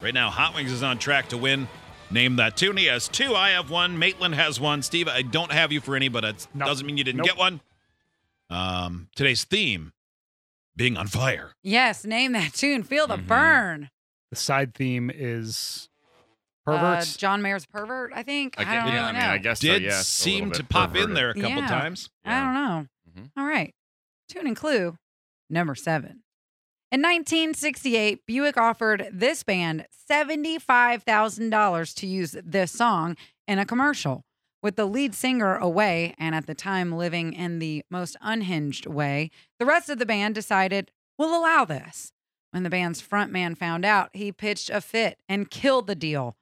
Right now, Hot Wings is on track to win. Name that tune. He has two. I have one. Maitland has one. Steve, I don't have you for any, but it Nope. doesn't mean you didn't Nope. get one. Um, today's theme being on fire. Yes, name that tune. Feel the Mhm. burn. The side theme is Uh, perverts. John Mayer's pervert, I think. I, I, don't yeah, really I mean, know. I guess so, Did yeah, it's a little seem to pop in there a couple Yeah. times. I don't know. Mhm. All right. Tune and clue number seven. In 1968, Buick offered this band $75,000 to use this song in a commercial. With the lead singer away and at the time living in the most unhinged way, the rest of the band decided, we'll allow this. When the band's frontman found out, he pitched a fit and killed the deal.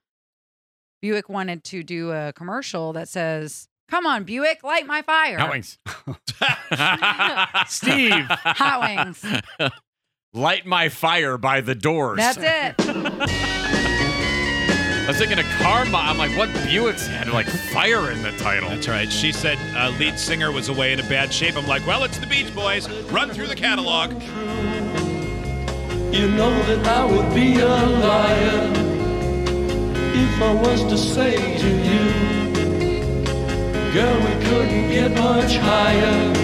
Buick wanted to do a commercial that says, Come on, Buick, light my fire. Hot wings. Steve. Hot wings. Light my fire by the doors. That's it. I was thinking of Karma. I'm like, what Buick's had like fire in the title? That's right. She said uh, lead singer was away in a bad shape. I'm like, well, it's the Beach Boys. Run through the catalog. You know that I would be a liar if I was to say to you, girl, we couldn't get much higher.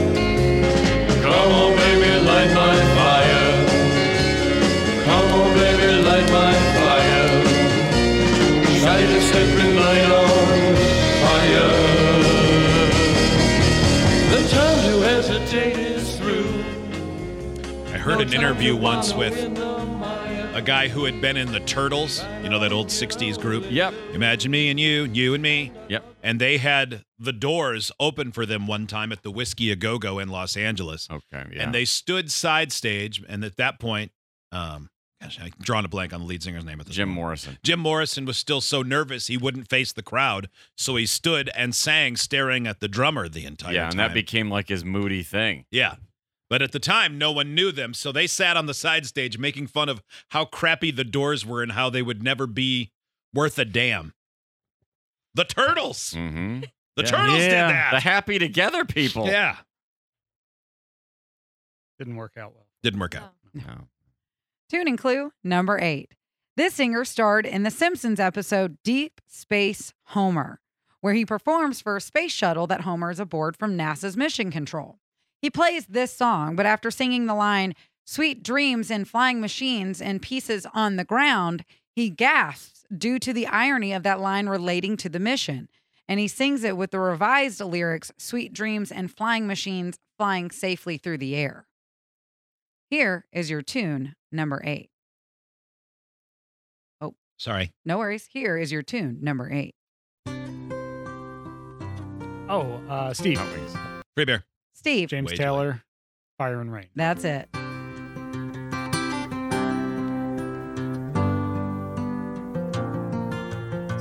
Come on, baby, light my heard an interview once with a guy who had been in the Turtles, you know, that old 60s group. Yep. Imagine me and you, you and me. Yep. And they had the doors open for them one time at the Whisky A Go Go in Los Angeles. Okay. Yeah. And they stood side stage. And at that point, um, gosh, I'm drawing a blank on the lead singer's name at this Jim. Morrison. Jim Morrison was still so nervous he wouldn't face the crowd, so he stood and sang, staring at the drummer the entire Yeah, time. Yeah, and that became like his moody thing. yeah. But at the time, no one knew them, so they sat on the side stage making fun of how crappy the doors were and how they would never be worth a damn. The Turtles. Mm-hmm. The Yeah. Turtles Yeah. did that. The happy together people. Yeah. Didn't work out well. Didn't work out. No. Tune and clue number eight. This singer starred in the Simpsons episode Deep Space Homer, where he performs for a space shuttle that Homer is aboard from NASA's mission control. He plays this song, but after singing the line, Sweet Dreams in Flying Machines and Pieces on the Ground, he gasps due to the irony of that line relating to the mission. And he sings it with the revised lyrics Sweet Dreams and Flying Machines flying safely through the air. Here is your tune number eight. Sorry. No worries. Here is your tune number eight. Oh, uh, Steve. Hot wings. Free beer. Steve, James Wage Taylor, Fire and Rain. that's it.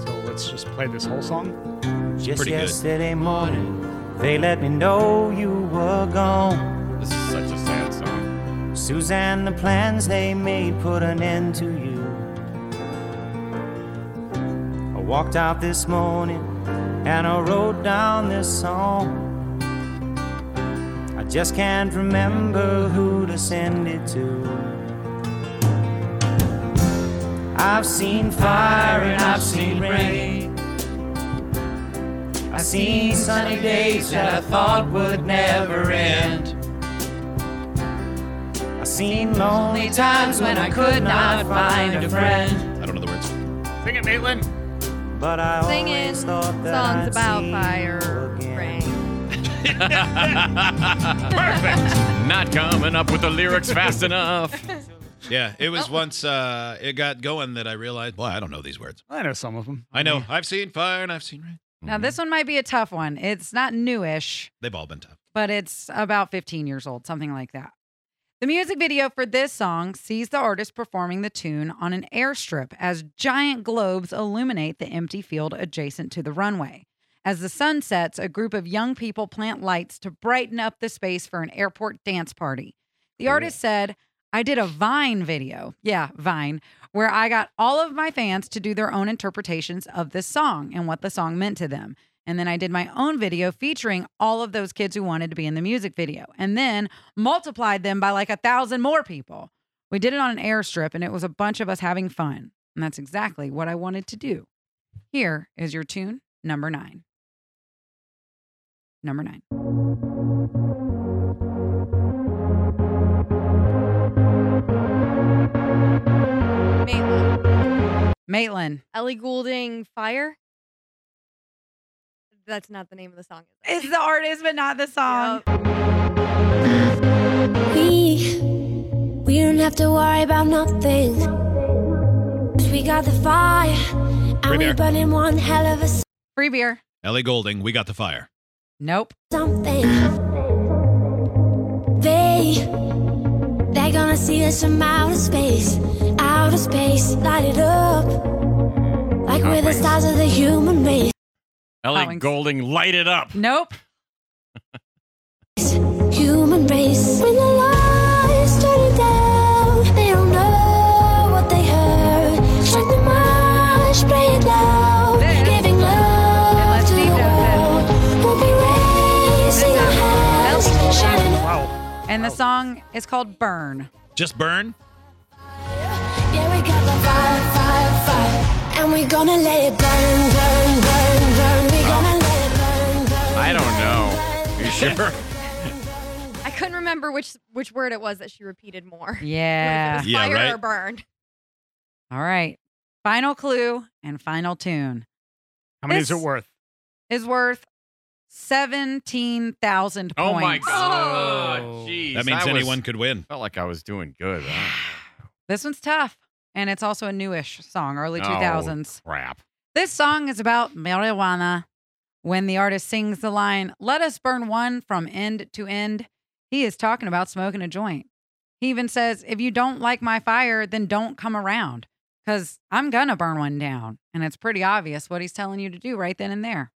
So let's just play this whole song. Just Pretty good. yesterday morning, they let me know you were gone. This is such a sad song. Suzanne, the plans they made put an end to you. I walked out this morning and I wrote down this song. I just can't remember who to send it to. I've seen fire and I've seen rain. I've seen sunny days that I thought would never end. I've seen lonely times when I could not find a friend. I don't know the words. Sing it, Maitland. But I Singing always thought that songs I'd about fire, again. rain. Perfect. Not coming up with the lyrics fast enough. Yeah, it was once uh, it got going that I realized, boy, I don't know these words. I know some of them. I know. I've seen fire and I've seen rain. Now, this one might be a tough one. It's not newish, They've all been tough. but it's about 15 years old, something like that. The music video for this song sees the artist performing the tune on an airstrip as giant globes illuminate the empty field adjacent to the runway. As the sun sets, a group of young people plant lights to brighten up the space for an airport dance party. The artist said, I did a Vine video. Yeah, Vine, where I got all of my fans to do their own interpretations of this song and what the song meant to them. And then I did my own video featuring all of those kids who wanted to be in the music video and then multiplied them by like a thousand more people. We did it on an airstrip and it was a bunch of us having fun. And that's exactly what I wanted to do. Here is your tune, number nine. Number nine. Maitland. Maitland. Ellie Goulding, Fire. That's not the name of the song. Is It's the artist, but not the song. We, we don't have to worry about nothing. we got the fire, and Free we beer. burning one hell of a Free beer. Ellie Goulding, we got the fire. Nope. something. They, they're gonna see us from outer space, outer space, light it up. Mm-hmm. Like we're the stars of the human race. Ellie Wings. Goulding, light it up. Nope. Human race. And the oh. song is called Burn. Just burn? Yeah, we got the fire, fire, fire. And we gonna let it burn, burn, burn, burn. We gonna let it burn, burn. I don't know. burn, You sure? I couldn't remember which which word it was that she repeated more. Yeah. If it was Yeah, fire right. or burn. All right. Final clue and final tune How many is This- it worth? is worth 17,000 points. Oh my Oh. god. Jeez. That means I was- anyone could win. Felt like I was doing good. This one's tough. And it's also a newish song, early Oh. 2000s. Crap. This song is about marijuana. When the artist sings the line, let us burn one from end to end, he is talking about smoking a joint. He even says, if you don't like my fire, then don't come around because I'm going to burn one down. And it's pretty obvious what he's telling you to do right then and there.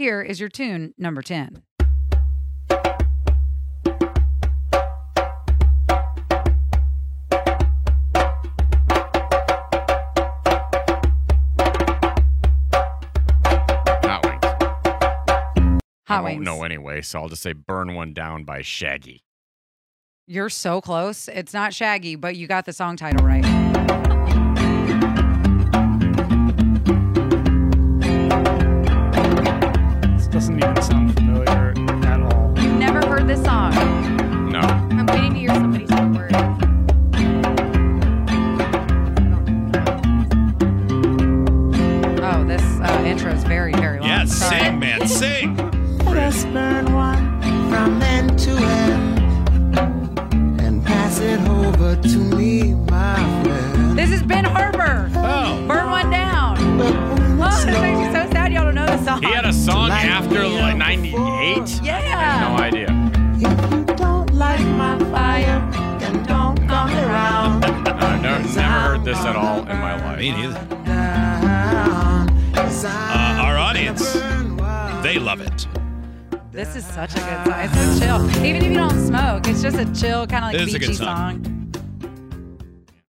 Here is your tune, number 10. Hot wings. I won't Wings. know anyway, so I'll just say "Burn One Down" by Shaggy. You're so close. It's not Shaggy, but you got the song title right. This song. No. I'm waiting to hear somebody say the word. Oh, this uh, intro is very, very long. Yeah, Sorry. sing, man, sing. Let us burn one from end to end and pass it over to me, my friend. This is Ben Harper. Oh. Burn one down. Oh, this makes me so sad y'all don't know the song. He had a song after like '98. yeah. This at all in my life. Me neither. Uh, our audience, They love it. This is such a good song. It's so chill. Even if you don't smoke, it's just a chill kind of like is a good beachy song. song.